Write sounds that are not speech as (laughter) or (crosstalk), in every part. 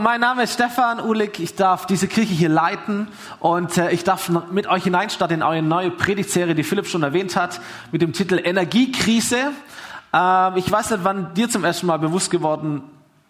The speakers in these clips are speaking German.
Mein Name ist Stefan Uhlig, ich darf diese Kirche hier leiten und äh, ich darf mit euch hineinstarten in eure neue Predigtserie, die Philipp schon erwähnt hat, mit dem Titel Energiekrise. Ähm, ich weiß nicht, wann dir zum ersten Mal bewusst geworden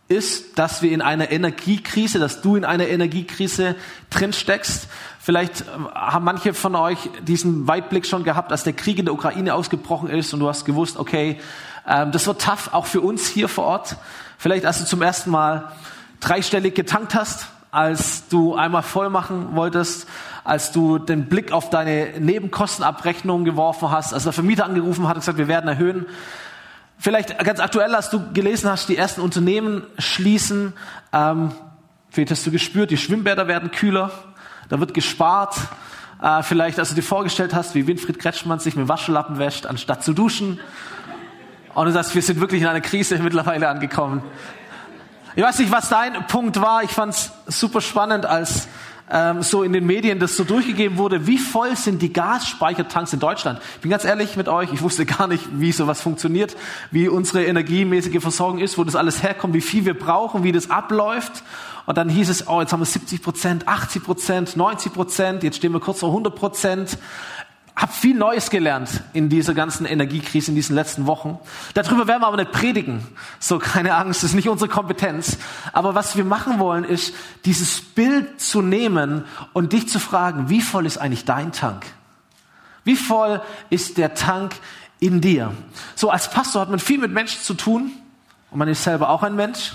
ist, dass wir in einer Energiekrise, dass du in einer Energiekrise drin steckst. Vielleicht äh, haben manche von euch diesen Weitblick schon gehabt, als der Krieg in der Ukraine ausgebrochen ist und du hast gewusst, okay, ähm, das wird tough, auch für uns hier vor Ort. Vielleicht als du zum ersten Mal dreistellig getankt hast, als du einmal voll machen wolltest, als du den Blick auf deine Nebenkostenabrechnung geworfen hast, als der Vermieter angerufen hat und gesagt, wir werden erhöhen. Vielleicht ganz aktuell, als du gelesen hast, die ersten Unternehmen schließen. Ähm, vielleicht hast du gespürt, die Schwimmbäder werden kühler, da wird gespart. Äh, vielleicht, als du dir vorgestellt hast, wie Winfried Kretschmann sich mit Waschlappen wäscht, anstatt zu duschen. Und du sagst, wir sind wirklich in einer Krise mittlerweile angekommen. Ich weiß nicht, was dein Punkt war. Ich fand es super spannend, als ähm, so in den Medien das so durchgegeben wurde. Wie voll sind die Gasspeichertanks in Deutschland? Ich bin ganz ehrlich mit euch, ich wusste gar nicht, wie sowas funktioniert, wie unsere energiemäßige Versorgung ist, wo das alles herkommt, wie viel wir brauchen, wie das abläuft. Und dann hieß es, oh, jetzt haben wir 70 Prozent, 80 Prozent, 90 Prozent, jetzt stehen wir kurz vor 100 Prozent habe viel Neues gelernt in dieser ganzen Energiekrise in diesen letzten Wochen. Darüber werden wir aber nicht predigen. So, keine Angst, das ist nicht unsere Kompetenz. Aber was wir machen wollen, ist, dieses Bild zu nehmen und dich zu fragen, wie voll ist eigentlich dein Tank? Wie voll ist der Tank in dir? So, als Pastor hat man viel mit Menschen zu tun. Und man ist selber auch ein Mensch.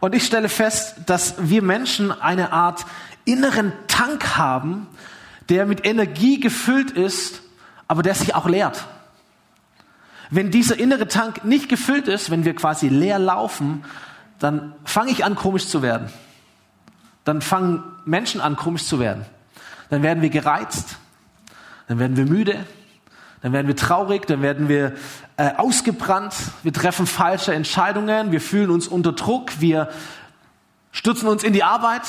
Und ich stelle fest, dass wir Menschen eine Art inneren Tank haben, der mit Energie gefüllt ist, aber der sich auch leert. Wenn dieser innere Tank nicht gefüllt ist, wenn wir quasi leer laufen, dann fange ich an, komisch zu werden. Dann fangen Menschen an, komisch zu werden. Dann werden wir gereizt, dann werden wir müde, dann werden wir traurig, dann werden wir äh, ausgebrannt, wir treffen falsche Entscheidungen, wir fühlen uns unter Druck, wir stürzen uns in die Arbeit,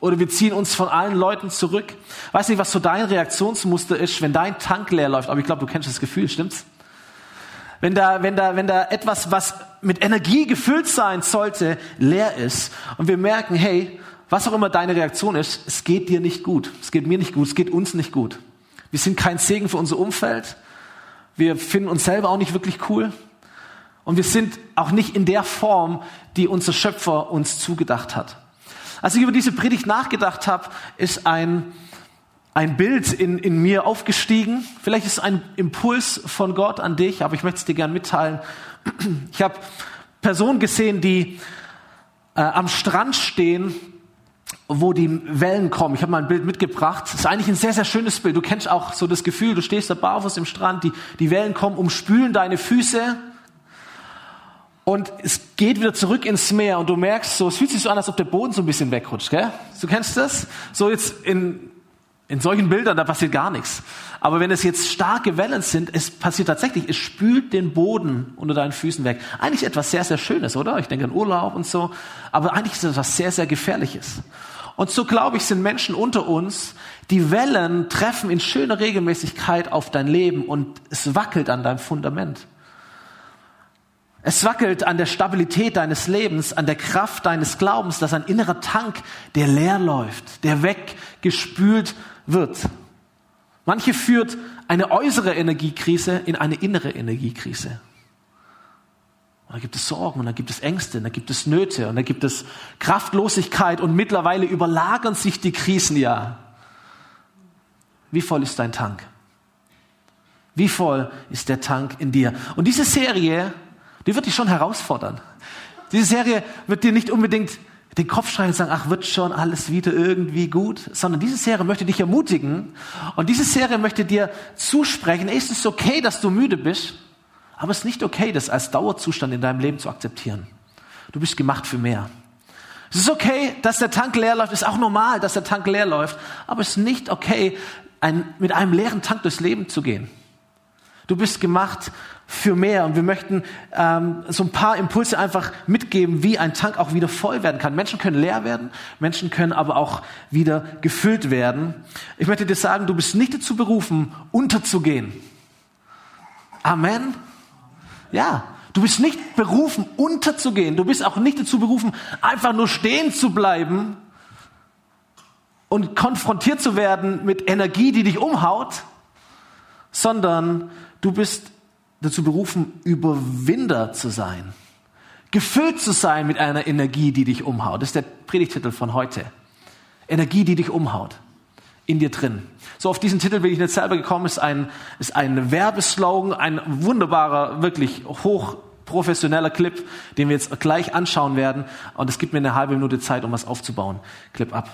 oder wir ziehen uns von allen Leuten zurück. Weiß nicht, was so dein Reaktionsmuster ist, wenn dein Tank leer läuft. Aber ich glaube, du kennst das Gefühl, stimmt's? Wenn da, wenn da, wenn da etwas, was mit Energie gefüllt sein sollte, leer ist und wir merken, hey, was auch immer deine Reaktion ist, es geht dir nicht gut. Es geht mir nicht gut. Es geht uns nicht gut. Wir sind kein Segen für unser Umfeld. Wir finden uns selber auch nicht wirklich cool. Und wir sind auch nicht in der Form, die unser Schöpfer uns zugedacht hat. Als ich über diese Predigt nachgedacht habe, ist ein, ein Bild in, in mir aufgestiegen. Vielleicht ist es ein Impuls von Gott an dich, aber ich möchte es dir gern mitteilen. Ich habe Personen gesehen, die äh, am Strand stehen, wo die Wellen kommen. Ich habe mal ein Bild mitgebracht. Das ist eigentlich ein sehr, sehr schönes Bild. Du kennst auch so das Gefühl, du stehst da barfuß im Strand, die, die Wellen kommen, umspülen deine Füße und es geht wieder zurück ins Meer und du merkst so, es fühlt sich so an, als ob der Boden so ein bisschen wegrutscht, gell? Du kennst das? So jetzt in, in solchen Bildern, da passiert gar nichts. Aber wenn es jetzt starke Wellen sind, es passiert tatsächlich, es spült den Boden unter deinen Füßen weg. Eigentlich etwas sehr, sehr Schönes, oder? Ich denke an Urlaub und so. Aber eigentlich ist es etwas sehr, sehr Gefährliches. Und so glaube ich, sind Menschen unter uns, die Wellen treffen in schöner Regelmäßigkeit auf dein Leben und es wackelt an deinem Fundament. Es wackelt an der Stabilität deines Lebens, an der Kraft deines Glaubens, dass ein innerer Tank, der leer läuft, der weggespült wird. Manche führt eine äußere Energiekrise in eine innere Energiekrise. Und da gibt es Sorgen und da gibt es Ängste und da gibt es Nöte und da gibt es Kraftlosigkeit und mittlerweile überlagern sich die Krisen ja. Wie voll ist dein Tank? Wie voll ist der Tank in dir? Und diese Serie die wird dich schon herausfordern. Diese Serie wird dir nicht unbedingt den Kopf schreien und sagen, ach, wird schon alles wieder irgendwie gut, sondern diese Serie möchte dich ermutigen und diese Serie möchte dir zusprechen, es ist okay, dass du müde bist, aber es ist nicht okay, das als Dauerzustand in deinem Leben zu akzeptieren. Du bist gemacht für mehr. Es ist okay, dass der Tank leer läuft, es ist auch normal, dass der Tank leer läuft, aber es ist nicht okay, ein, mit einem leeren Tank durchs Leben zu gehen. Du bist gemacht für mehr. Und wir möchten ähm, so ein paar Impulse einfach mitgeben, wie ein Tank auch wieder voll werden kann. Menschen können leer werden, Menschen können aber auch wieder gefüllt werden. Ich möchte dir sagen, du bist nicht dazu berufen, unterzugehen. Amen. Ja, Du bist nicht berufen, unterzugehen. Du bist auch nicht dazu berufen, einfach nur stehen zu bleiben und konfrontiert zu werden mit Energie, die dich umhaut, sondern du bist dazu berufen, Überwinder zu sein. Gefüllt zu sein mit einer Energie, die dich umhaut. Das ist der Predigtitel von heute. Energie, die dich umhaut. In dir drin. So, auf diesen Titel bin ich nicht selber gekommen. Ist ein, ist ein Werbeslogan, ein wunderbarer, wirklich hochprofessioneller Clip, den wir jetzt gleich anschauen werden. Und es gibt mir eine halbe Minute Zeit, um was aufzubauen. Clip ab.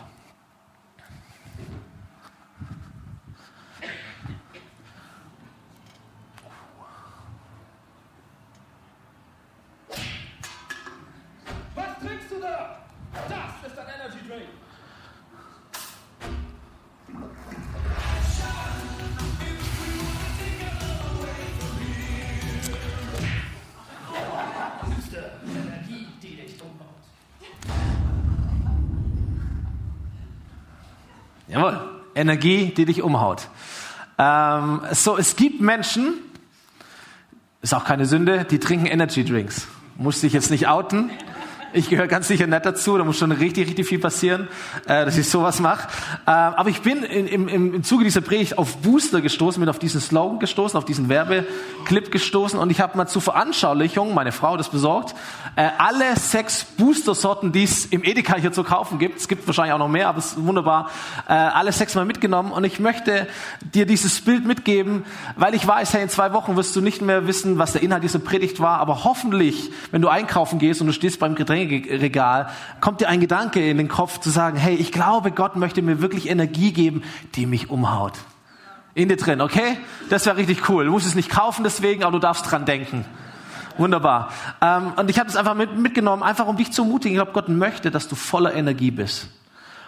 Energie, die dich umhaut. Ähm, so, es gibt Menschen, ist auch keine Sünde, die trinken Energy Drinks. Muss dich jetzt nicht outen. Ich gehöre ganz sicher nicht dazu, da muss schon richtig, richtig viel passieren, äh, dass ich sowas mache. Äh, aber ich bin in, im, im Zuge dieser Predigt auf Booster gestoßen, bin auf diesen Slogan gestoßen, auf diesen Werbeclip gestoßen und ich habe mal zur Veranschaulichung, meine Frau hat das besorgt, äh, alle sechs Booster-Sorten, die es im Edeka hier zu kaufen gibt, es gibt wahrscheinlich auch noch mehr, aber es ist wunderbar, äh, alle sechs mal mitgenommen und ich möchte dir dieses Bild mitgeben, weil ich weiß, hey, in zwei Wochen wirst du nicht mehr wissen, was der Inhalt dieser Predigt war, aber hoffentlich, wenn du einkaufen gehst und du stehst beim Getränk Regal, kommt dir ein Gedanke in den Kopf zu sagen, hey, ich glaube, Gott möchte mir wirklich Energie geben, die mich umhaut. In dir drin, okay? Das wäre richtig cool. Du musst es nicht kaufen deswegen, aber du darfst dran denken. Wunderbar. Ähm, und ich habe es einfach mit, mitgenommen, einfach um dich zu ermutigen. Ich glaube, Gott möchte, dass du voller Energie bist.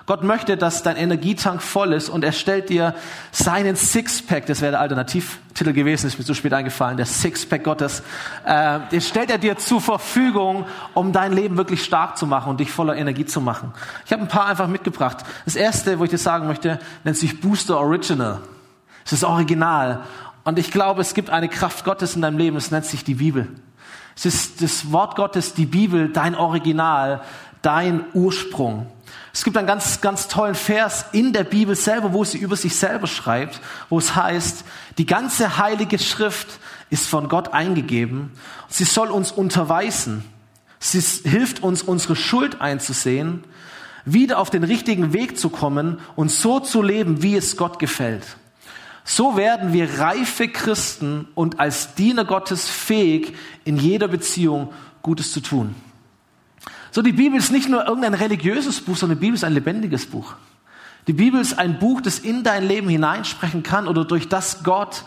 Gott möchte, dass dein Energietank voll ist und er stellt dir seinen Sixpack, das wäre der Alternativtitel gewesen, ist mir so spät eingefallen, der Sixpack Gottes, äh, den stellt er dir zur Verfügung, um dein Leben wirklich stark zu machen und dich voller Energie zu machen. Ich habe ein paar einfach mitgebracht. Das erste, wo ich dir sagen möchte, nennt sich Booster Original. Es ist Original. Und ich glaube, es gibt eine Kraft Gottes in deinem Leben, es nennt sich die Bibel. Es ist das Wort Gottes, die Bibel, dein Original, dein Ursprung. Es gibt einen ganz, ganz tollen Vers in der Bibel selber, wo sie über sich selber schreibt, wo es heißt, die ganze heilige Schrift ist von Gott eingegeben. Sie soll uns unterweisen. Sie hilft uns, unsere Schuld einzusehen, wieder auf den richtigen Weg zu kommen und so zu leben, wie es Gott gefällt. So werden wir reife Christen und als Diener Gottes fähig, in jeder Beziehung Gutes zu tun. So, die Bibel ist nicht nur irgendein religiöses Buch, sondern die Bibel ist ein lebendiges Buch. Die Bibel ist ein Buch, das in dein Leben hineinsprechen kann oder durch das Gott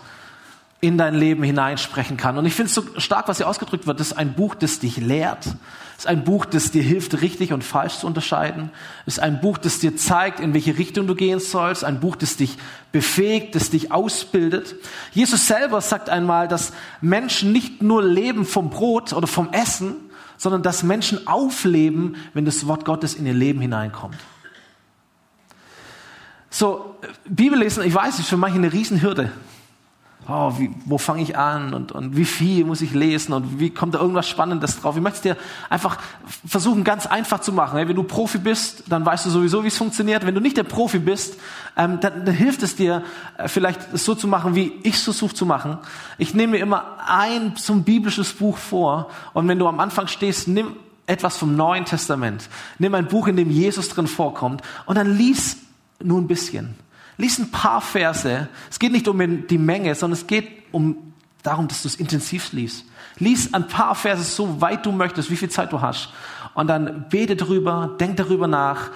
in dein Leben hineinsprechen kann. Und ich finde es so stark, was hier ausgedrückt wird. Das ist ein Buch, das dich lehrt. Das ist ein Buch, das dir hilft, richtig und falsch zu unterscheiden. Das ist ein Buch, das dir zeigt, in welche Richtung du gehen sollst. Ein Buch, das dich befähigt, das dich ausbildet. Jesus selber sagt einmal, dass Menschen nicht nur leben vom Brot oder vom Essen, sondern dass Menschen aufleben, wenn das Wort Gottes in ihr Leben hineinkommt. So, Bibellesen, ich weiß, ist für manche eine Riesenhürde oh, wie, wo fange ich an und, und wie viel muss ich lesen und wie kommt da irgendwas Spannendes drauf. Ich möchte es dir einfach versuchen, ganz einfach zu machen. Wenn du Profi bist, dann weißt du sowieso, wie es funktioniert. Wenn du nicht der Profi bist, ähm, dann, dann hilft es dir, äh, vielleicht so zu machen, wie ich es versuche zu machen. Ich nehme mir immer ein zum biblisches Buch vor und wenn du am Anfang stehst, nimm etwas vom Neuen Testament. Nimm ein Buch, in dem Jesus drin vorkommt und dann lies nur ein bisschen. Lies ein paar Verse. Es geht nicht um die Menge, sondern es geht um darum, dass du es intensiv liest. Lies ein paar Verse so weit du möchtest, wie viel Zeit du hast. Und dann bete drüber, denk darüber nach,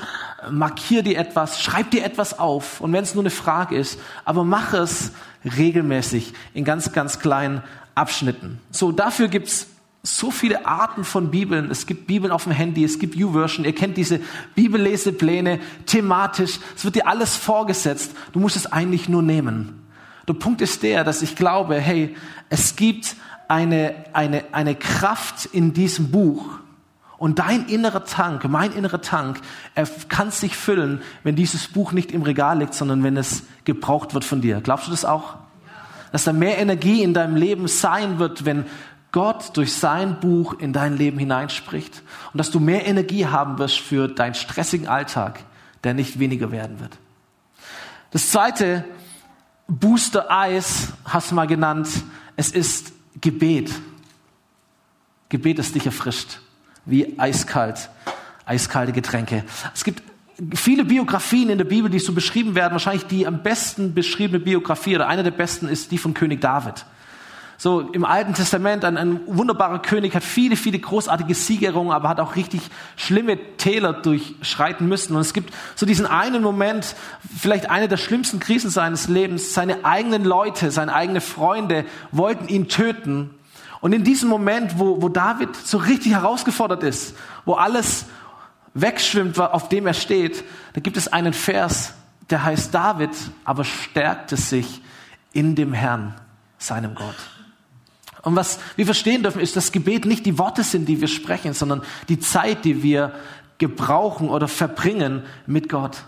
markier dir etwas, schreib dir etwas auf. Und wenn es nur eine Frage ist, aber mach es regelmäßig in ganz, ganz kleinen Abschnitten. So, dafür gibt's so viele Arten von Bibeln. Es gibt Bibeln auf dem Handy, es gibt YouVersion. Ihr kennt diese Bibellesepläne thematisch. Es wird dir alles vorgesetzt. Du musst es eigentlich nur nehmen. Der Punkt ist der, dass ich glaube, hey, es gibt eine, eine, eine Kraft in diesem Buch. Und dein innerer Tank, mein innerer Tank, er kann sich füllen, wenn dieses Buch nicht im Regal liegt, sondern wenn es gebraucht wird von dir. Glaubst du das auch? Dass da mehr Energie in deinem Leben sein wird, wenn Gott durch sein Buch in dein Leben hineinspricht und dass du mehr Energie haben wirst für deinen stressigen Alltag, der nicht weniger werden wird. Das zweite, Booster Eis, hast du mal genannt, es ist Gebet. Gebet, das dich erfrischt, wie eiskalt, eiskalte Getränke. Es gibt viele Biografien in der Bibel, die so beschrieben werden. Wahrscheinlich die am besten beschriebene Biografie oder eine der besten ist die von König David. So im Alten Testament, ein, ein wunderbarer König, hat viele, viele großartige Siegerungen, aber hat auch richtig schlimme Täler durchschreiten müssen. Und es gibt so diesen einen Moment, vielleicht eine der schlimmsten Krisen seines Lebens. Seine eigenen Leute, seine eigenen Freunde wollten ihn töten. Und in diesem Moment, wo, wo David so richtig herausgefordert ist, wo alles wegschwimmt, auf dem er steht, da gibt es einen Vers, der heißt David, aber stärkte sich in dem Herrn, seinem Gott. Und was wir verstehen dürfen, ist, dass Gebet nicht die Worte sind, die wir sprechen, sondern die Zeit, die wir gebrauchen oder verbringen mit Gott.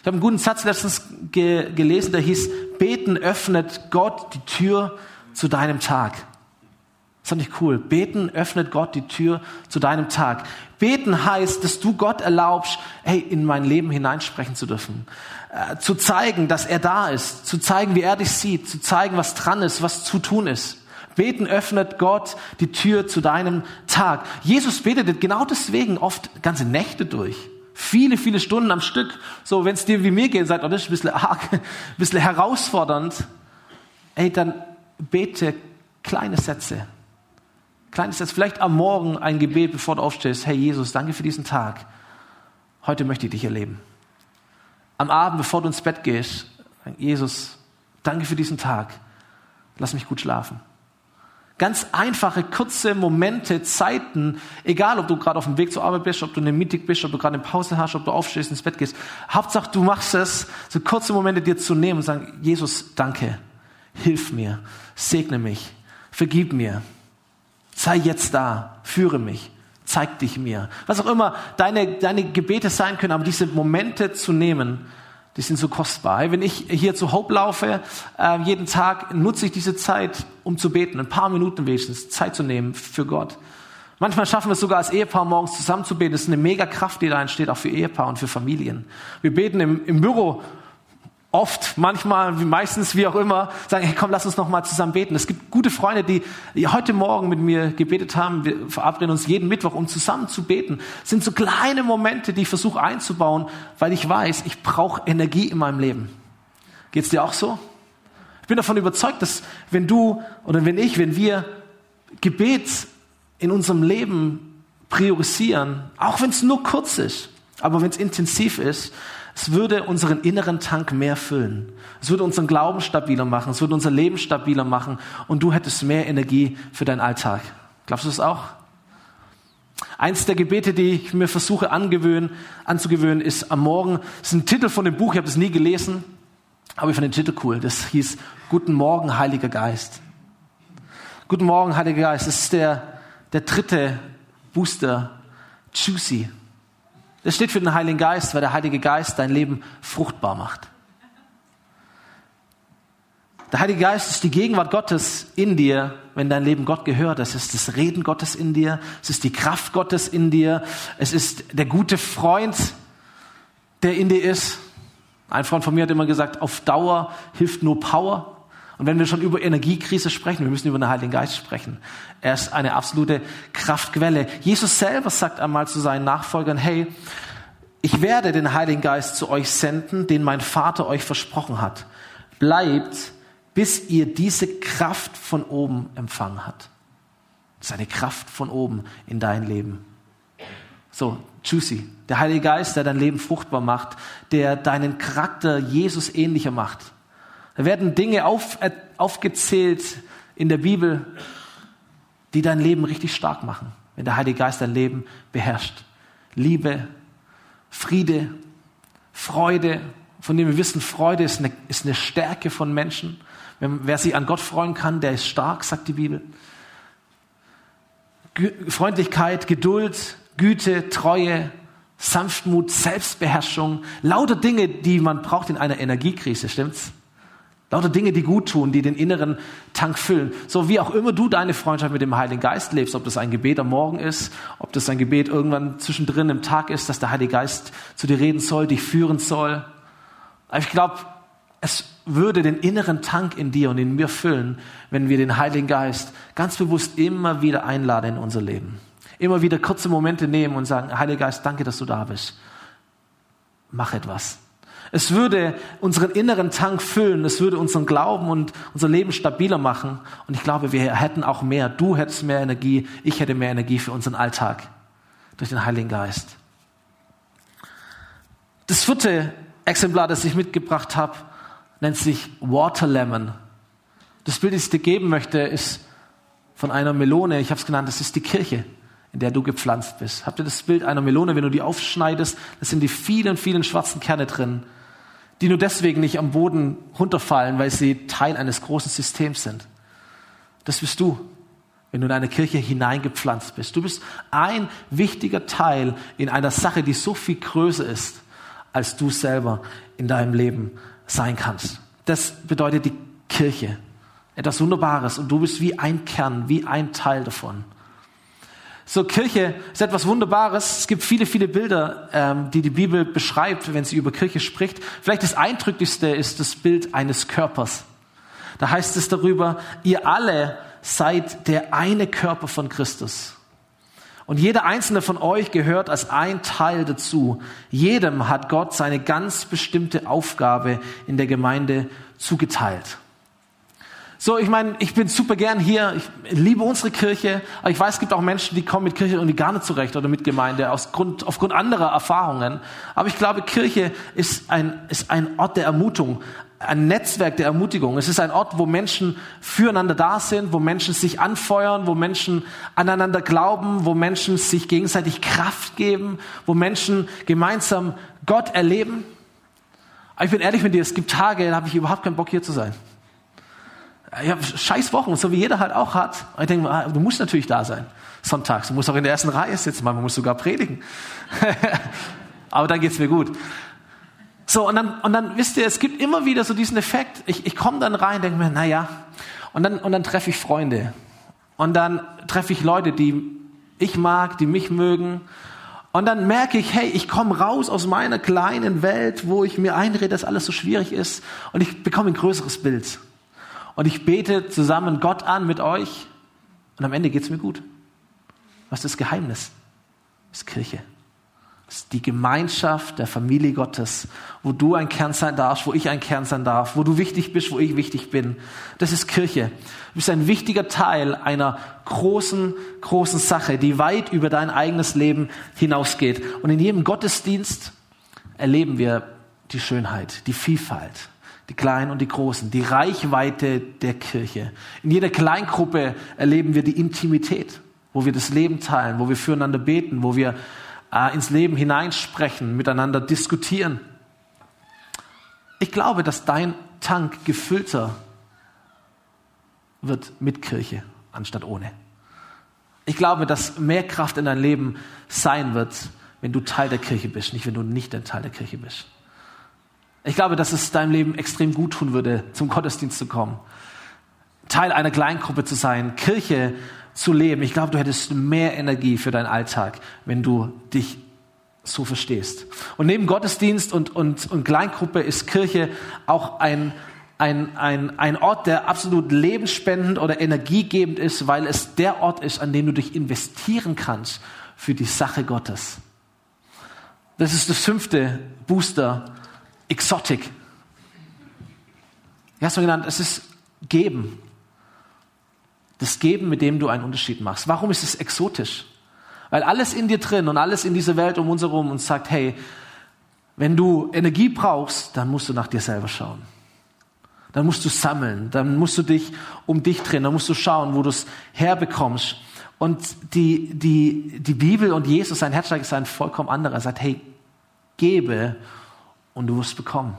Ich habe einen guten Satz letztens ge gelesen, der hieß, Beten öffnet Gott die Tür zu deinem Tag. Das fand ich cool. Beten öffnet Gott die Tür zu deinem Tag. Beten heißt, dass du Gott erlaubst, hey, in mein Leben hineinsprechen zu dürfen. Äh, zu zeigen, dass er da ist. Zu zeigen, wie er dich sieht. Zu zeigen, was dran ist, was zu tun ist. Beten öffnet Gott die Tür zu deinem Tag. Jesus betete genau deswegen oft ganze Nächte durch. Viele, viele Stunden am Stück. So, wenn es dir wie mir geht, sagt, oh, das ein bisschen arg, (laughs) ein bisschen herausfordernd. Ey, dann bete kleine Sätze Kleines jetzt vielleicht am Morgen ein Gebet, bevor du aufstehst. Hey Jesus, danke für diesen Tag. Heute möchte ich dich erleben. Am Abend, bevor du ins Bett gehst, Jesus, danke für diesen Tag. Lass mich gut schlafen. Ganz einfache, kurze Momente, Zeiten, egal ob du gerade auf dem Weg zur Arbeit bist, ob du in einem Meeting bist, ob du gerade eine Pause hast, ob du aufstehst, ins Bett gehst. Hauptsache, du machst es, so kurze Momente dir zu nehmen und sagen, Jesus, danke, hilf mir, segne mich, vergib mir, Sei jetzt da, führe mich, zeig dich mir. Was auch immer deine, deine Gebete sein können, aber diese Momente zu nehmen, die sind so kostbar. Wenn ich hier zu Hope laufe, äh, jeden Tag nutze ich diese Zeit, um zu beten, ein paar Minuten wenigstens Zeit zu nehmen für Gott. Manchmal schaffen wir es sogar als Ehepaar morgens zusammen zu beten. Das ist eine mega Kraft, die da entsteht, auch für Ehepaar und für Familien. Wir beten im, im Büro oft, manchmal, meistens, wie auch immer, sagen, hey, komm, lass uns noch mal zusammen beten. Es gibt gute Freunde, die heute Morgen mit mir gebetet haben. Wir verabreden uns jeden Mittwoch, um zusammen zu beten. Das sind so kleine Momente, die ich versuche einzubauen, weil ich weiß, ich brauche Energie in meinem Leben. Geht's dir auch so? Ich bin davon überzeugt, dass wenn du oder wenn ich, wenn wir Gebet in unserem Leben priorisieren, auch wenn es nur kurz ist, aber wenn es intensiv ist, es würde unseren inneren Tank mehr füllen. Es würde unseren Glauben stabiler machen. Es würde unser Leben stabiler machen. Und du hättest mehr Energie für deinen Alltag. Glaubst du es auch? Eins der Gebete, die ich mir versuche angewöhnen, anzugewöhnen, ist am Morgen. Das ist ein Titel von dem Buch, ich habe es nie gelesen, aber ich fand den Titel cool. Das hieß Guten Morgen, Heiliger Geist. Guten Morgen, Heiliger Geist. Das ist der, der dritte Booster. Juicy. Das steht für den Heiligen Geist, weil der Heilige Geist dein Leben fruchtbar macht. Der Heilige Geist ist die Gegenwart Gottes in dir, wenn dein Leben Gott gehört. Es ist das Reden Gottes in dir. Es ist die Kraft Gottes in dir. Es ist der gute Freund, der in dir ist. Ein Freund von mir hat immer gesagt, auf Dauer hilft nur Power. Und wenn wir schon über Energiekrise sprechen, wir müssen über den Heiligen Geist sprechen. Er ist eine absolute Kraftquelle. Jesus selber sagt einmal zu seinen Nachfolgern, hey, ich werde den Heiligen Geist zu euch senden, den mein Vater euch versprochen hat. Bleibt, bis ihr diese Kraft von oben empfangen habt. Seine Kraft von oben in dein Leben. So, juicy. Der Heilige Geist, der dein Leben fruchtbar macht, der deinen Charakter Jesus ähnlicher macht da werden Dinge auf, äh, aufgezählt in der Bibel, die dein Leben richtig stark machen, wenn der Heilige Geist dein Leben beherrscht. Liebe, Friede, Freude, von dem wir wissen, Freude ist eine, ist eine Stärke von Menschen. Wer sich an Gott freuen kann, der ist stark, sagt die Bibel. Freundlichkeit, Geduld, Güte, Treue, Sanftmut, Selbstbeherrschung, lauter Dinge, die man braucht in einer Energiekrise, stimmt's? Lauter Dinge, die gut tun, die den inneren Tank füllen. So wie auch immer du deine Freundschaft mit dem Heiligen Geist lebst, ob das ein Gebet am Morgen ist, ob das ein Gebet irgendwann zwischendrin im Tag ist, dass der Heilige Geist zu dir reden soll, dich führen soll. Aber ich glaube, es würde den inneren Tank in dir und in mir füllen, wenn wir den Heiligen Geist ganz bewusst immer wieder einladen in unser Leben. Immer wieder kurze Momente nehmen und sagen, Heiliger Geist, danke, dass du da bist. Mach etwas. Es würde unseren inneren Tank füllen, es würde unseren Glauben und unser Leben stabiler machen. Und ich glaube, wir hätten auch mehr. Du hättest mehr Energie, ich hätte mehr Energie für unseren Alltag durch den Heiligen Geist. Das vierte Exemplar, das ich mitgebracht habe, nennt sich Water Lemon. Das Bild, das ich dir geben möchte, ist von einer Melone. Ich habe es genannt, das ist die Kirche, in der du gepflanzt bist. Habt ihr das Bild einer Melone, wenn du die aufschneidest, das sind die vielen, vielen schwarzen Kerne drin die nur deswegen nicht am Boden runterfallen, weil sie Teil eines großen Systems sind. Das bist du, wenn du in eine Kirche hineingepflanzt bist. Du bist ein wichtiger Teil in einer Sache, die so viel größer ist, als du selber in deinem Leben sein kannst. Das bedeutet die Kirche. Etwas Wunderbares. Und du bist wie ein Kern, wie ein Teil davon. So, Kirche ist etwas Wunderbares. Es gibt viele, viele Bilder, ähm, die die Bibel beschreibt, wenn sie über Kirche spricht. Vielleicht das eindrücklichste ist das Bild eines Körpers. Da heißt es darüber, ihr alle seid der eine Körper von Christus. Und jeder einzelne von euch gehört als ein Teil dazu. Jedem hat Gott seine ganz bestimmte Aufgabe in der Gemeinde zugeteilt. So, ich meine, ich bin super gern hier, ich liebe unsere Kirche, aber ich weiß, es gibt auch Menschen, die kommen mit Kirche irgendwie gar nicht zurecht oder mit Gemeinde aus Grund, aufgrund anderer Erfahrungen. Aber ich glaube, Kirche ist ein, ist ein Ort der Ermutung, ein Netzwerk der Ermutigung. Es ist ein Ort, wo Menschen füreinander da sind, wo Menschen sich anfeuern, wo Menschen aneinander glauben, wo Menschen sich gegenseitig Kraft geben, wo Menschen gemeinsam Gott erleben. Aber ich bin ehrlich mit dir, es gibt Tage, da habe ich überhaupt keinen Bock hier zu sein ich habe scheiß Wochen, so wie jeder halt auch hat. Und ich denke, ah, du musst natürlich da sein. Sonntags. Du musst auch in der ersten Reihe sitzen, man muss sogar predigen. (laughs) Aber dann geht's mir gut. So, und dann, und dann wisst ihr, es gibt immer wieder so diesen Effekt. Ich, ich komme dann rein, denke mir, na ja. Und dann, und dann treffe ich Freunde. Und dann treffe ich Leute, die ich mag, die mich mögen. Und dann merke ich, hey, ich komme raus aus meiner kleinen Welt, wo ich mir einrede, dass alles so schwierig ist. Und ich bekomme ein größeres Bild und ich bete zusammen Gott an mit euch und am Ende geht es mir gut. Was ist das Geheimnis? Das ist Kirche. Das ist die Gemeinschaft der Familie Gottes, wo du ein Kern sein darfst, wo ich ein Kern sein darf, wo du wichtig bist, wo ich wichtig bin. Das ist Kirche. Du bist ein wichtiger Teil einer großen, großen Sache, die weit über dein eigenes Leben hinausgeht. Und in jedem Gottesdienst erleben wir die Schönheit, die Vielfalt, die Kleinen und die Großen, die Reichweite der Kirche. In jeder Kleingruppe erleben wir die Intimität, wo wir das Leben teilen, wo wir füreinander beten, wo wir äh, ins Leben hineinsprechen, miteinander diskutieren. Ich glaube, dass dein Tank gefüllter wird mit Kirche anstatt ohne. Ich glaube, dass mehr Kraft in dein Leben sein wird, wenn du Teil der Kirche bist, nicht wenn du nicht ein Teil der Kirche bist. Ich glaube, dass es deinem Leben extrem gut tun würde, zum Gottesdienst zu kommen, Teil einer Kleingruppe zu sein, Kirche zu leben. Ich glaube, du hättest mehr Energie für deinen Alltag, wenn du dich so verstehst. Und neben Gottesdienst und, und, und Kleingruppe ist Kirche auch ein, ein, ein, ein Ort, der absolut lebensspendend oder energiegebend ist, weil es der Ort ist, an dem du dich investieren kannst für die Sache Gottes. Das ist das fünfte Booster Wie hast du genannt? Es ist Geben. Das Geben, mit dem du einen Unterschied machst. Warum ist es exotisch? Weil alles in dir drin und alles in dieser Welt um uns herum uns sagt, hey, wenn du Energie brauchst, dann musst du nach dir selber schauen. Dann musst du sammeln, dann musst du dich um dich drehen, dann musst du schauen, wo du es herbekommst. Und die, die, die Bibel und Jesus, sein Herzschlag ist ein vollkommen anderer. Er sagt, hey, gebe und du wirst bekommen.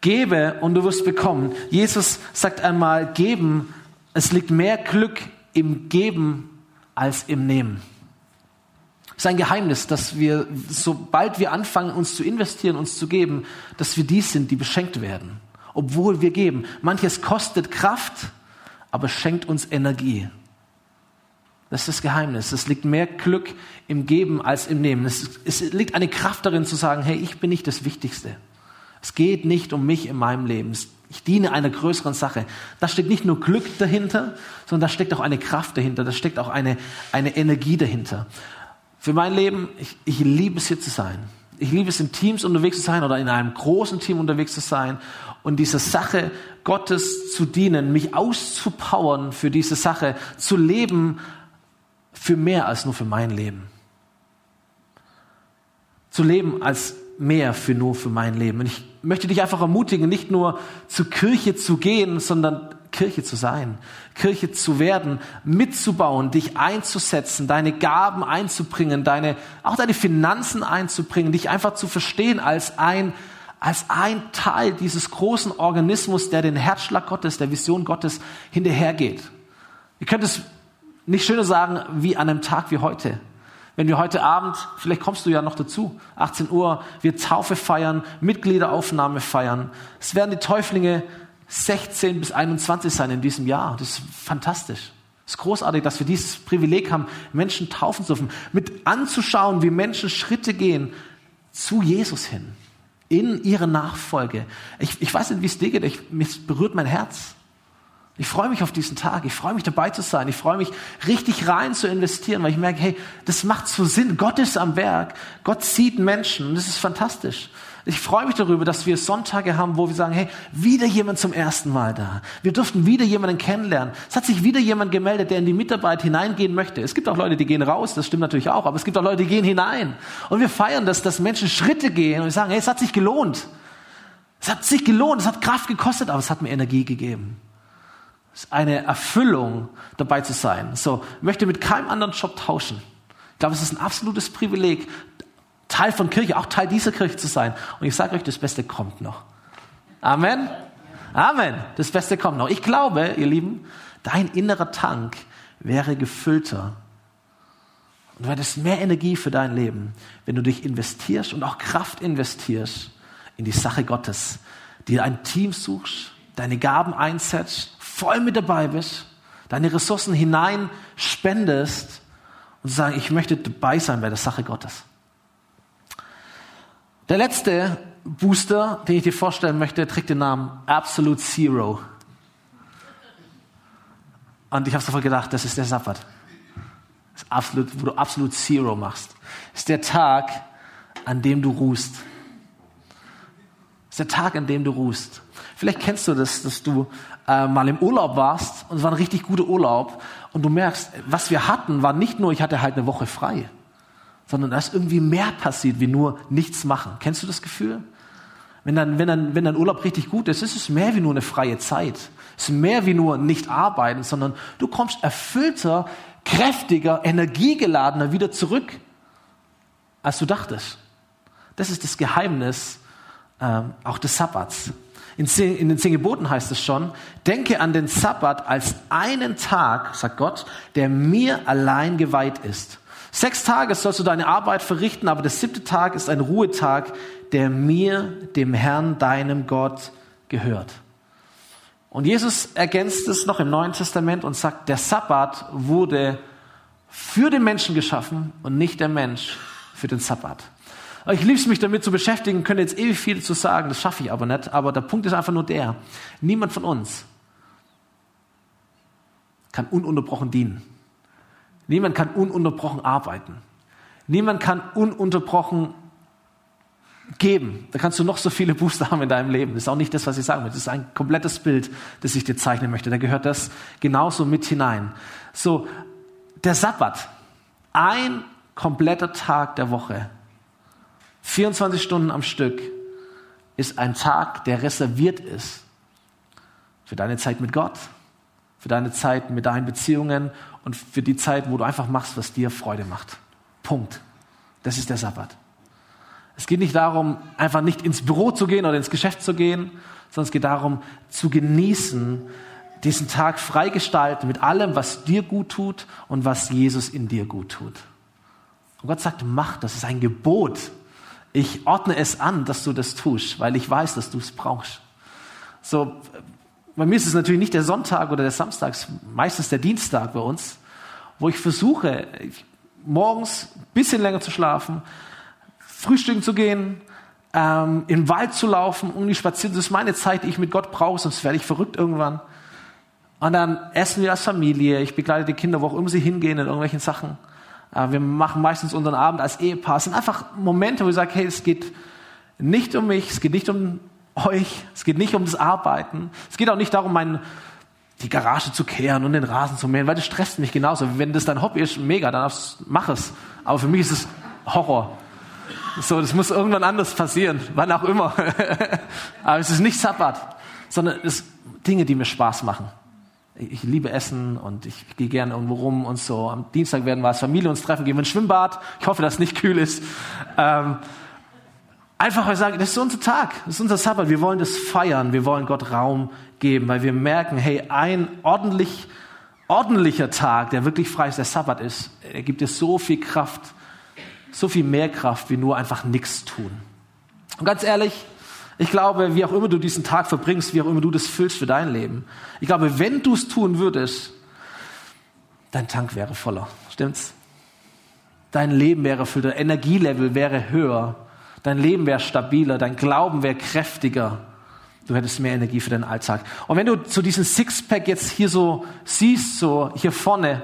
Gebe und du wirst bekommen. Jesus sagt einmal, geben, es liegt mehr Glück im Geben als im Nehmen. Es ist ein Geheimnis, dass wir, sobald wir anfangen, uns zu investieren, uns zu geben, dass wir die sind, die beschenkt werden. obwohl wir geben. Manches kostet Kraft, aber schenkt uns Energie. Das ist das Geheimnis. Es liegt mehr Glück im Geben als im Nehmen. Es, es liegt eine Kraft darin zu sagen, hey, ich bin nicht das Wichtigste. Es geht nicht um mich in meinem Leben. Ich diene einer größeren Sache. Da steckt nicht nur Glück dahinter, sondern da steckt auch eine Kraft dahinter. Da steckt auch eine, eine Energie dahinter. Für mein Leben, ich, ich liebe es hier zu sein. Ich liebe es, in Teams unterwegs zu sein oder in einem großen Team unterwegs zu sein und dieser Sache Gottes zu dienen, mich auszupowern für diese Sache, zu leben für mehr als nur für mein Leben. Zu leben als mehr für nur für mein Leben. Und ich möchte dich einfach ermutigen, nicht nur zur Kirche zu gehen, sondern Kirche zu sein, Kirche zu werden, mitzubauen, dich einzusetzen, deine Gaben einzubringen, deine, auch deine Finanzen einzubringen, dich einfach zu verstehen als ein, als ein Teil dieses großen Organismus, der den Herzschlag Gottes, der Vision Gottes hinterhergeht. Ihr könnt es nicht schöner sagen wie an einem Tag wie heute. Wenn wir heute Abend, vielleicht kommst du ja noch dazu, 18 Uhr, wir Taufe feiern, Mitgliederaufnahme feiern. Es werden die Täuflinge 16 bis 21 sein in diesem Jahr. Das ist fantastisch. Es ist großartig, dass wir dieses Privileg haben, Menschen taufen zu dürfen, mit anzuschauen, wie Menschen Schritte gehen zu Jesus hin, in ihre Nachfolge. Ich, ich weiß nicht, wie es dir geht, ich, mich berührt mein Herz. Ich freue mich auf diesen Tag. Ich freue mich dabei zu sein. Ich freue mich richtig rein zu investieren, weil ich merke, hey, das macht so Sinn. Gott ist am Werk. Gott sieht Menschen und das ist fantastisch. Ich freue mich darüber, dass wir Sonntage haben, wo wir sagen, hey, wieder jemand zum ersten Mal da. Wir durften wieder jemanden kennenlernen. Es hat sich wieder jemand gemeldet, der in die Mitarbeit hineingehen möchte. Es gibt auch Leute, die gehen raus, das stimmt natürlich auch, aber es gibt auch Leute, die gehen hinein. Und wir feiern das, dass Menschen Schritte gehen und sagen, hey, es hat sich gelohnt. Es hat sich gelohnt, es hat Kraft gekostet, aber es hat mir Energie gegeben. Ist eine Erfüllung, dabei zu sein. So, ich möchte mit keinem anderen Job tauschen. Ich glaube, es ist ein absolutes Privileg, Teil von Kirche, auch Teil dieser Kirche zu sein. Und ich sage euch, das Beste kommt noch. Amen. Amen. Das Beste kommt noch. Ich glaube, ihr Lieben, dein innerer Tank wäre gefüllter. Und du hättest mehr Energie für dein Leben, wenn du dich investierst und auch Kraft investierst in die Sache Gottes, dir ein Team suchst, deine Gaben einsetzt, voll mit dabei bist, deine Ressourcen hinein spendest und sagen, ich möchte dabei sein bei der Sache Gottes. Der letzte Booster, den ich dir vorstellen möchte, trägt den Namen Absolute Zero. Und ich habe sofort gedacht, das ist der Sabbat. Das absolut, wo du absolut Zero machst. Das ist der Tag, an dem du ruhst. Das ist der Tag, an dem du ruhst. Vielleicht kennst du das, dass du äh, mal im Urlaub warst und es war ein richtig guter Urlaub und du merkst, was wir hatten, war nicht nur, ich hatte halt eine Woche frei, sondern da ist irgendwie mehr passiert, wie nur nichts machen. Kennst du das Gefühl? Wenn dann, wenn dann, wenn dein Urlaub richtig gut ist, ist es mehr wie nur eine freie Zeit. Es ist mehr wie nur nicht arbeiten, sondern du kommst erfüllter, kräftiger, energiegeladener wieder zurück, als du dachtest. Das ist das Geheimnis ähm, auch des Sabbats. In, den zehn Geboten heißt es schon, denke an den Sabbat als einen Tag, sagt Gott, der mir allein geweiht ist. Sechs Tage sollst du deine Arbeit verrichten, aber der siebte Tag ist ein Ruhetag, der mir, dem Herrn, deinem Gott gehört. Und Jesus ergänzt es noch im Neuen Testament und sagt, der Sabbat wurde für den Menschen geschaffen und nicht der Mensch für den Sabbat. Ich liebe es mich damit zu beschäftigen, könnte jetzt ewig viel zu sagen, das schaffe ich aber nicht. Aber der Punkt ist einfach nur der, niemand von uns kann ununterbrochen dienen. Niemand kann ununterbrochen arbeiten. Niemand kann ununterbrochen geben. Da kannst du noch so viele Booster haben in deinem Leben. Das ist auch nicht das, was ich sagen möchte. Das ist ein komplettes Bild, das ich dir zeichnen möchte. Da gehört das genauso mit hinein. So, der Sabbat. Ein kompletter Tag der Woche 24 Stunden am Stück ist ein Tag, der reserviert ist für deine Zeit mit Gott, für deine Zeit mit deinen Beziehungen und für die Zeit, wo du einfach machst, was dir Freude macht. Punkt. Das ist der Sabbat. Es geht nicht darum, einfach nicht ins Büro zu gehen oder ins Geschäft zu gehen, sondern es geht darum, zu genießen, diesen Tag freigestalten mit allem, was dir gut tut und was Jesus in dir gut tut. Und Gott sagt, mach, das ist ein Gebot. Ich ordne es an, dass du das tust, weil ich weiß, dass du es brauchst. So, bei mir ist es natürlich nicht der Sonntag oder der Samstag, meistens der Dienstag bei uns, wo ich versuche, morgens ein bisschen länger zu schlafen, frühstücken zu gehen, ähm, im Wald zu laufen, um die spazieren. Das ist meine Zeit, die ich mit Gott brauche, sonst werde ich verrückt irgendwann. Und dann essen wir als Familie. Ich begleite die Kinder, wo auch immer sie hingehen, in irgendwelchen Sachen. Äh, wir machen meistens unseren Abend als Ehepaar. Es sind einfach Momente, wo ich sage, hey, es geht nicht um mich, es geht nicht um euch, es geht nicht um das Arbeiten. Es geht auch nicht darum, mein, die Garage zu kehren und den Rasen zu mähen, weil das stresst mich genauso. Wenn das dein Hobby ist, mega, dann mach es. Aber für mich ist es Horror. So, das muss irgendwann anders passieren, wann auch immer. (laughs) Aber es ist nicht Sabbat, sondern es sind Dinge, die mir Spaß machen. Ich liebe Essen und ich gehe gerne irgendwo rum und so. Am Dienstag werden wir als Familie uns treffen, gehen wir ins Schwimmbad. Ich hoffe, dass es nicht kühl ist. Ähm, einfach weil sagen, das ist unser Tag, das ist unser Sabbat. Wir wollen das feiern, wir wollen Gott Raum geben, weil wir merken, hey, ein ordentlich, ordentlicher Tag, der wirklich frei ist, der Sabbat ist, er gibt dir so viel Kraft, so viel mehr Kraft, wie nur einfach nichts tun. Und ganz ehrlich, ich glaube, wie auch immer du diesen Tag verbringst, wie auch immer du das füllst für dein Leben, ich glaube, wenn du es tun würdest, dein Tank wäre voller. Stimmt's? Dein Leben wäre dein Energielevel wäre höher, dein Leben wäre stabiler, dein Glauben wäre kräftiger. Du hättest mehr Energie für deinen Alltag. Und wenn du zu diesem Sixpack jetzt hier so siehst, so hier vorne,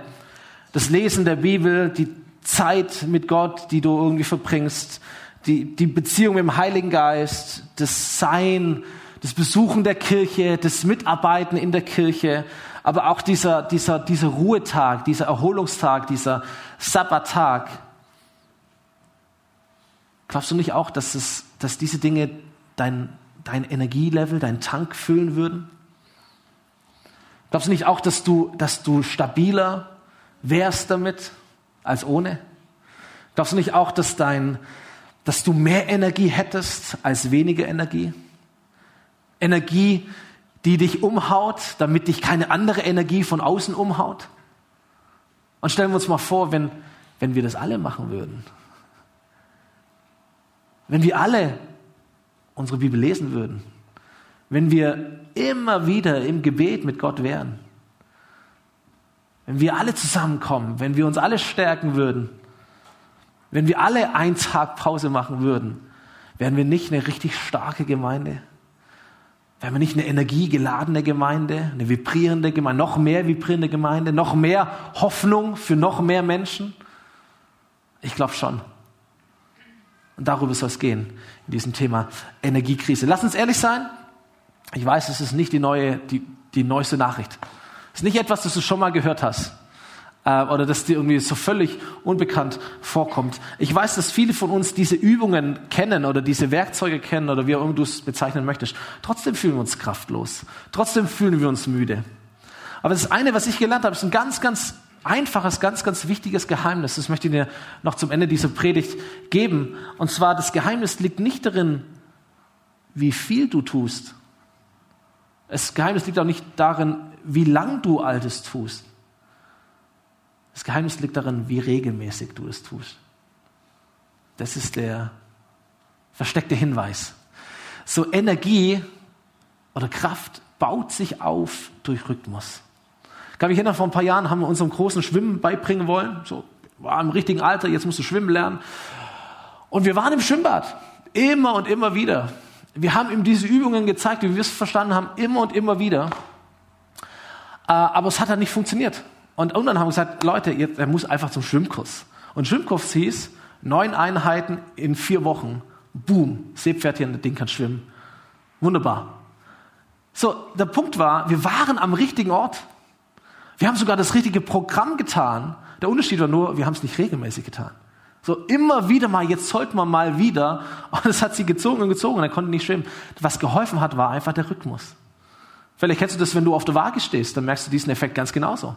das Lesen der Bibel, die Zeit mit Gott, die du irgendwie verbringst, die, die Beziehung mit dem Heiligen Geist, das Sein, das Besuchen der Kirche, das Mitarbeiten in der Kirche, aber auch dieser, dieser, dieser Ruhetag, dieser Erholungstag, dieser Sabbattag. Glaubst du nicht auch, dass, es, dass diese Dinge dein, dein Energielevel, dein Tank füllen würden? Glaubst du nicht auch, dass du, dass du stabiler wärst damit? als ohne? Glaubst du nicht auch, dass, dein, dass du mehr Energie hättest als weniger Energie? Energie, die dich umhaut, damit dich keine andere Energie von außen umhaut? Und stellen wir uns mal vor, wenn, wenn wir das alle machen würden. Wenn wir alle unsere Bibel lesen würden. Wenn wir immer wieder im Gebet mit Gott wären wenn wir alle zusammenkommen, wenn wir uns alle stärken würden, wenn wir alle einen Tag Pause machen würden, wären wir nicht eine richtig starke Gemeinde? Wären wir nicht eine energiegeladene Gemeinde, eine vibrierende Gemeinde, noch mehr vibrierende Gemeinde, noch mehr Hoffnung für noch mehr Menschen? Ich glaube schon. Und darüber soll es gehen in diesem Thema Energiekrise. Lass uns ehrlich sein. Ich weiß, es ist nicht die neue, die, die neueste Nachricht ist nicht etwas, das du schon mal gehört hast äh, oder das dir irgendwie so völlig unbekannt vorkommt. Ich weiß, dass viele von uns diese Übungen kennen oder diese Werkzeuge kennen oder wie auch immer du es bezeichnen möchtest. Trotzdem fühlen wir uns kraftlos. Trotzdem fühlen wir uns müde. Aber das eine, was ich gelernt habe, ist ein ganz, ganz einfaches, ganz, ganz wichtiges Geheimnis. Das möchte ich dir noch zum Ende dieser Predigt geben. Und zwar, das Geheimnis liegt nicht darin, wie viel du tust. Das Geheimnis liegt auch nicht darin, wie lang du Altes tust. Das Geheimnis liegt darin, wie regelmäßig du es tust. Das ist der versteckte Hinweis. So Energie oder Kraft baut sich auf durch Rhythmus. Ich kann mich erinnern, vor ein paar Jahren haben wir unserem großen Schwimmen beibringen wollen. So, war im richtigen Alter, jetzt musst du schwimmen lernen. Und wir waren im Schwimmbad. Immer und immer wieder. Wir haben ihm diese Übungen gezeigt, wie wir es verstanden haben, immer und immer wieder. Äh, aber es hat dann nicht funktioniert. Und irgendwann haben wir gesagt, Leute, jetzt, er muss einfach zum Schwimmkurs. Und Schwimmkurs hieß, neun Einheiten in vier Wochen. Boom, Seepferdchen, Ding kann schwimmen. Wunderbar. So, der Punkt war, wir waren am richtigen Ort. Wir haben sogar das richtige Programm getan. Der Unterschied war nur, wir haben es nicht regelmäßig getan. So immer wieder mal, jetzt sollte man mal wieder. Und es hat sie gezogen und gezogen und er konnte nicht schwimmen. Was geholfen hat, war einfach der Rhythmus. Vielleicht kennst du das, wenn du auf der Waage stehst, dann merkst du diesen Effekt ganz genauso.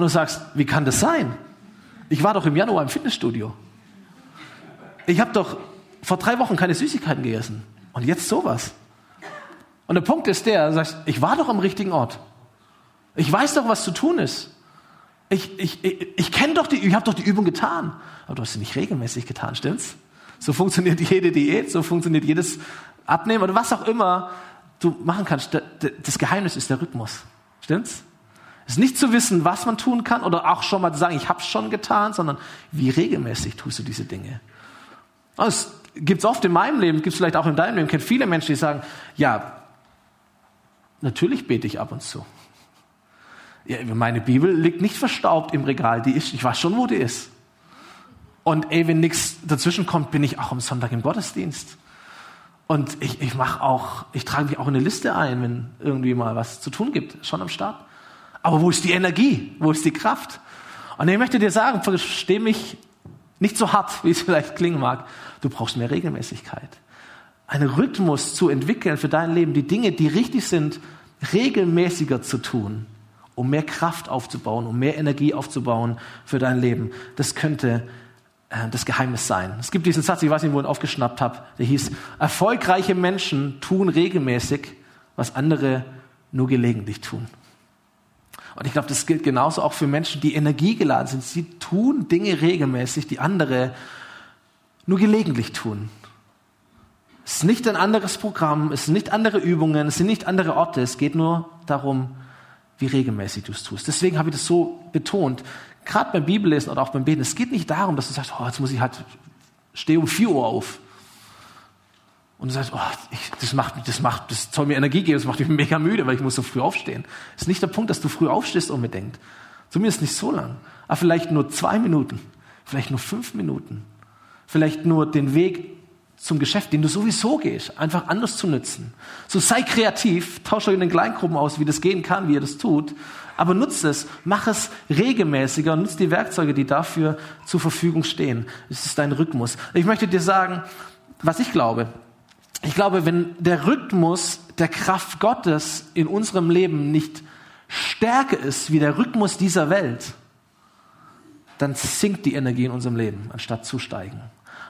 Und du sagst, wie kann das sein? Ich war doch im Januar im Fitnessstudio. Ich habe doch vor drei Wochen keine Süßigkeiten gegessen. Und jetzt sowas. Und der Punkt ist der, du sagst, ich war doch am richtigen Ort. Ich weiß doch, was zu tun ist. Ich, ich, ich, ich kenne doch die, ich habe doch die Übung getan. Aber du hast sie nicht regelmäßig getan, stimmt's? So funktioniert (laughs) jede Diät, so funktioniert jedes Abnehmen oder was auch immer du machen kannst, das Geheimnis ist der Rhythmus. Stimmt's? Es ist nicht zu wissen, was man tun kann oder auch schon mal zu sagen, ich habe es schon getan, sondern wie regelmäßig tust du diese Dinge. Das gibt es oft in meinem Leben, gibt es vielleicht auch in deinem Leben. Ich kenne viele Menschen, die sagen, ja, natürlich bete ich ab und zu. Ja, meine Bibel liegt nicht verstaubt im Regal, die ist, ich weiß schon, wo die ist. Und ey, wenn nichts dazwischen kommt, bin ich auch am Sonntag im Gottesdienst. Und ich, ich mache auch, ich trage mich auch in eine Liste ein, wenn irgendwie mal was zu tun gibt, schon am Start. Aber wo ist die Energie? Wo ist die Kraft? Und ich möchte dir sagen, versteh mich nicht so hart, wie es vielleicht klingen mag. Du brauchst mehr Regelmäßigkeit. Einen Rhythmus zu entwickeln für dein Leben, die Dinge, die richtig sind, regelmäßiger zu tun, um mehr Kraft aufzubauen, um mehr Energie aufzubauen für dein Leben. Das könnte äh, das Geheimnis sein. Es gibt diesen Satz, ich weiß nicht, wo ich ihn aufgeschnappt habe, der hieß, erfolgreiche Menschen tun regelmäßig, was andere nur gelegentlich tun. Und ich glaube, das gilt genauso auch für Menschen, die energiegeladen sind. Sie tun Dinge regelmäßig, die andere nur gelegentlich tun. Es ist nicht ein anderes Programm, es sind nicht andere Übungen, es sind nicht andere Orte, es geht nur darum, wie regelmäßig du es tust. Deswegen habe ich das so betont gerade beim Bibellesen oder auch beim Beten, es geht nicht darum, dass du sagst, oh, jetzt muss ich halt, stehe um 4 Uhr auf. Und du sagst, oh, ich, das macht, das macht, das soll mir Energie geben, das macht mich mega müde, weil ich muss so früh aufstehen. Das ist nicht der Punkt, dass du früh aufstehst unbedingt. Zumindest nicht so lang. Aber vielleicht nur zwei Minuten. Vielleicht nur fünf Minuten. Vielleicht nur den Weg zum Geschäft, den du sowieso gehst, einfach anders zu nutzen. So sei kreativ, tausche euch in den Kleingruppen aus, wie das gehen kann, wie ihr das tut aber nutze es, mach es regelmäßiger und nutze die Werkzeuge, die dafür zur Verfügung stehen. Es ist dein Rhythmus. Ich möchte dir sagen, was ich glaube. Ich glaube, wenn der Rhythmus der Kraft Gottes in unserem Leben nicht stärker ist wie der Rhythmus dieser Welt, dann sinkt die Energie in unserem Leben, anstatt zu steigen.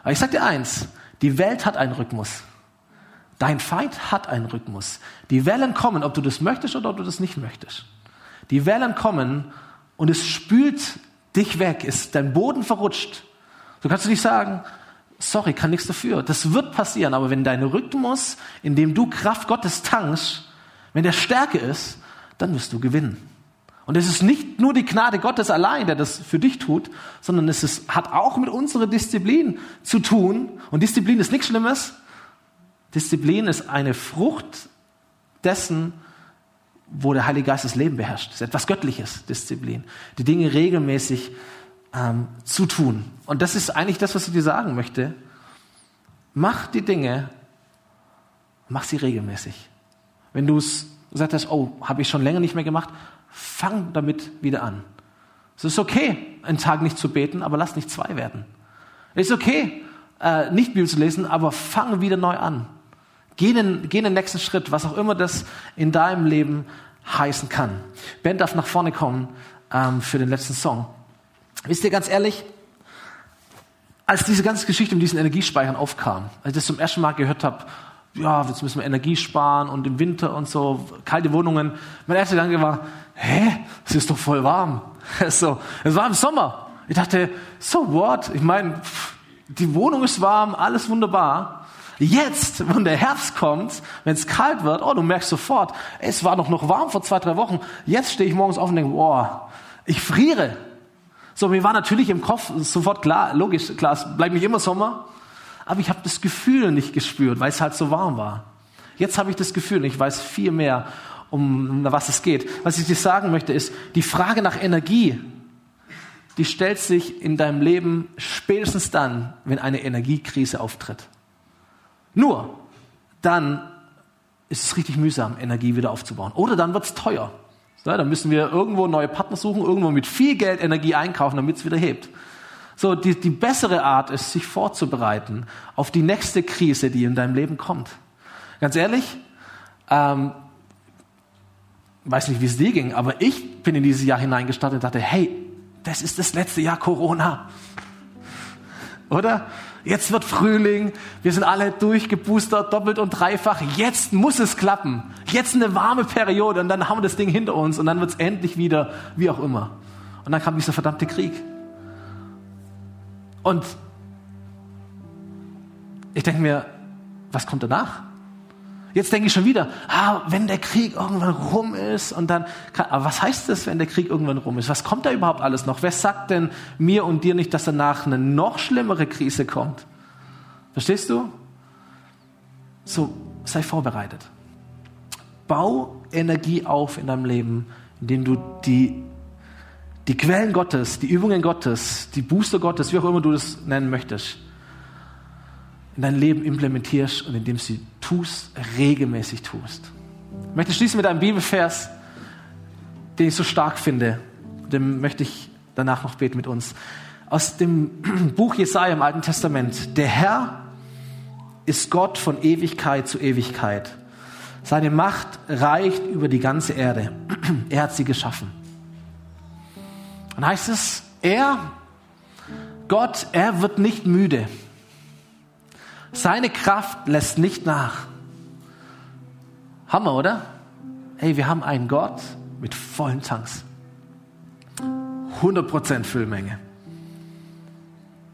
Aber ich sage dir eins, die Welt hat einen Rhythmus. Dein Feind hat einen Rhythmus. Die Wellen kommen, ob du das möchtest oder ob du das nicht möchtest. Die Wellen kommen und es spült dich weg, ist dein Boden verrutscht. Du kannst nicht sagen, sorry, kann nichts dafür. Das wird passieren, aber wenn dein Rhythmus, in dem du Kraft Gottes tankst, wenn der Stärke ist, dann wirst du gewinnen. Und es ist nicht nur die Gnade Gottes allein, der das für dich tut, sondern es ist, hat auch mit unserer Disziplin zu tun. Und Disziplin ist nichts Schlimmes. Disziplin ist eine Frucht dessen, wo der Heilige Geist das Leben beherrscht. Das ist etwas Göttliches, Disziplin. Die Dinge regelmäßig ähm, zu tun. Und das ist eigentlich das, was ich dir sagen möchte. Mach die Dinge, mach sie regelmäßig. Wenn du es gesagt hast, oh, habe ich schon länger nicht mehr gemacht, fang damit wieder an. Es ist okay, einen Tag nicht zu beten, aber lass nicht zwei werden. Es ist okay, äh, nicht Bibel zu lesen, aber fang wieder neu an. Geh den, geh den nächsten Schritt, was auch immer das in deinem Leben heißen kann. Ben darf nach vorne kommen ähm, für den letzten Song. Wisst ihr ganz ehrlich, als diese ganze Geschichte um diesen Energiespeichern aufkam, als ich das zum ersten Mal gehört habe, ja, jetzt müssen wir Energie sparen und im Winter und so, kalte Wohnungen. Mein erster Gedanke war, hä, es ist doch voll warm. (laughs) so, es war im Sommer. Ich dachte, so what? Ich meine, die Wohnung ist warm, alles wunderbar. Jetzt, wenn der Herbst kommt, wenn es kalt wird, oh, du merkst sofort, es war doch noch warm vor zwei, drei Wochen. Jetzt stehe ich morgens auf und denke, boah, ich friere. So, mir war natürlich im Kopf sofort klar, logisch, klar, es bleibt nicht immer Sommer, aber ich habe das Gefühl nicht gespürt, weil es halt so warm war. Jetzt habe ich das Gefühl und ich weiß viel mehr, um was es geht. Was ich dir sagen möchte, ist, die Frage nach Energie, die stellt sich in deinem Leben spätestens dann, wenn eine Energiekrise auftritt. Nur dann ist es richtig mühsam, Energie wieder aufzubauen. Oder dann wird es teuer. Ja, dann müssen wir irgendwo neue Partner suchen, irgendwo mit viel Geld Energie einkaufen, damit es wieder hebt. So, die, die bessere Art ist, sich vorzubereiten auf die nächste Krise, die in deinem Leben kommt. Ganz ehrlich, ähm, weiß nicht, wie es dir ging, aber ich bin in dieses Jahr hineingestartet und dachte, hey, das ist das letzte Jahr Corona. Oder? Jetzt wird Frühling, wir sind alle durchgeboostert, doppelt und dreifach. Jetzt muss es klappen. Jetzt eine warme Periode und dann haben wir das Ding hinter uns und dann wird es endlich wieder, wie auch immer. Und dann kam dieser verdammte Krieg. Und ich denke mir, was kommt danach? Jetzt denke ich schon wieder, ah, wenn der Krieg irgendwann rum ist und dann, kann, aber was heißt das, wenn der Krieg irgendwann rum ist? Was kommt da überhaupt alles noch? Wer sagt denn mir und dir nicht, dass danach eine noch schlimmere Krise kommt? Verstehst du? So, sei vorbereitet. Bau Energie auf in deinem Leben, indem du die, die Quellen Gottes, die Übungen Gottes, die Booster Gottes, wie auch immer du das nennen möchtest, in dein Leben implementierst und indem sie tust, regelmäßig tust. Ich möchte schließen mit einem Bibelvers, den ich so stark finde. Dem möchte ich danach noch beten mit uns. Aus dem (clears throat) Buch Jesaja im Alten Testament. Der Herr ist Gott von Ewigkeit zu Ewigkeit. Seine Macht reicht über die ganze Erde. (clears throat) Er hat sie geschaffen. Dann heißt es, er, Gott, er wird nicht müde. Seine Kraft lässt nicht nach. Hammer, oder? Hey, wir haben einen Gott mit vollen Tanks. 100% Füllmenge.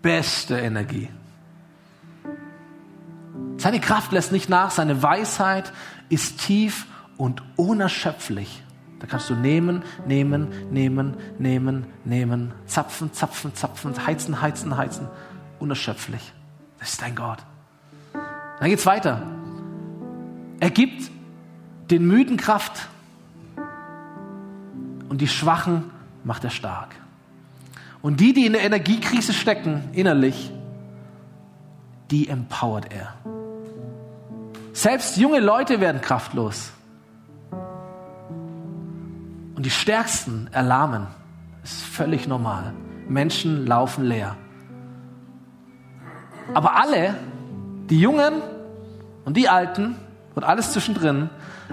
Beste Energie. Seine Kraft lässt nicht nach, seine Weisheit ist tief und unerschöpflich. Da kannst du nehmen, nehmen, nehmen, nehmen, nehmen, zapfen, zapfen, zapfen, heizen, heizen, heizen. Unerschöpflich. Das ist dein Gott. Dann geht's weiter. Er gibt den Müden Kraft und die Schwachen macht er stark. Und die, die in der Energiekrise stecken, innerlich, die empowert er. Selbst junge Leute werden kraftlos. Und die Stärksten erlahmen. Das ist völlig normal. Menschen laufen leer. Aber alle, die Jungen und die Alten und alles zwischendrin,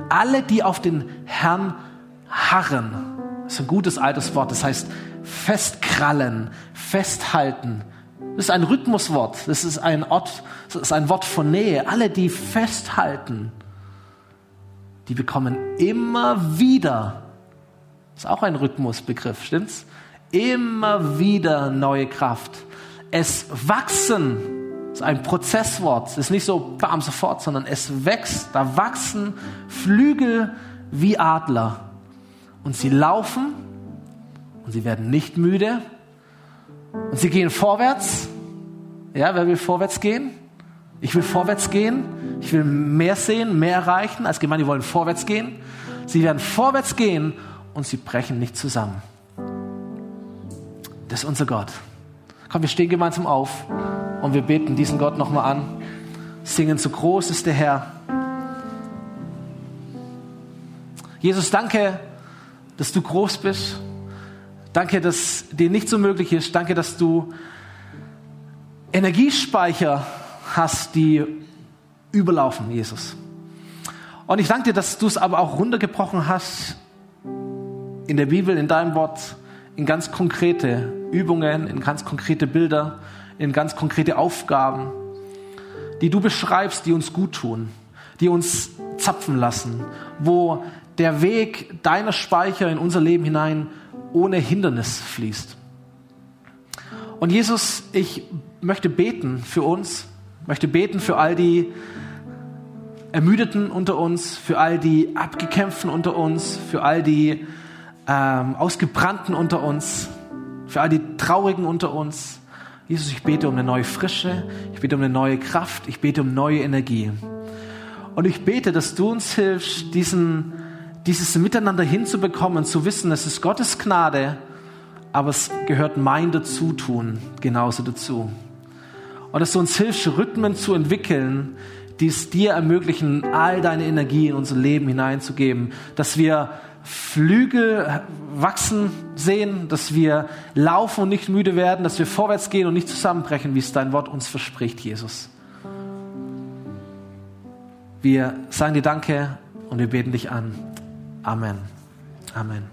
alle, die auf den Herrn harren, das ist ein gutes altes Wort, das heißt festkrallen, festhalten. Das ist ein Rhythmuswort, das ist ein, Ort, das ist ein Wort von Nähe. Alle, die festhalten, die bekommen immer wieder, ist auch ein Rhythmusbegriff, stimmt's? Immer wieder neue Kraft. Es wachsen ist ein Prozesswort. Es ist nicht so bam sofort, sondern es wächst. Da wachsen Flügel wie Adler. Und sie laufen und sie werden nicht müde. Und sie gehen vorwärts. Ja, wer will vorwärts gehen? Ich will vorwärts gehen. Ich will mehr sehen, mehr erreichen. Als Gemeinde, wollen vorwärts gehen. Sie werden vorwärts gehen und sie brechen nicht zusammen. Das ist unser Gott. Komm, wir stehen gemeinsam auf. Und wir beten diesen Gott nochmal an, singen, so groß ist der Herr. Jesus, danke, dass du groß bist. Danke, dass dir nicht so möglich ist. Danke, dass du Energiespeicher hast, die überlaufen, Jesus. Und ich danke dir, dass du es aber auch runtergebrochen hast in der Bibel, in deinem Wort, in ganz konkrete Übungen, in ganz konkrete Bilder, in ganz konkrete Aufgaben, die du beschreibst, die uns gut tun, die uns zapfen lassen, wo der Weg deiner Speicher in unser Leben hinein ohne Hindernis fließt. Und Jesus, ich möchte beten für uns, möchte beten für all die Ermüdeten unter uns, für all die Abgekämpften unter uns, für all die ähm, Ausgebrannten unter uns, für all die Traurigen unter uns, Jesus, ich bete um eine neue Frische, ich bete um eine neue Kraft, ich bete um neue Energie. Und ich bete, dass du uns hilfst, diesen, dieses Miteinander hinzubekommen, zu wissen, es ist Gottes Gnade, aber es gehört mein Dazutun genauso dazu. Und dass du uns hilfst, Rhythmen zu entwickeln, die es dir ermöglichen, all deine Energie in unser Leben hineinzugeben, dass wir Flügel wachsen sehen, dass wir laufen und nicht müde werden, dass wir vorwärts gehen und nicht zusammenbrechen, wie es dein Wort uns verspricht, Jesus. Wir sagen dir Danke und wir beten dich an. Amen. Amen.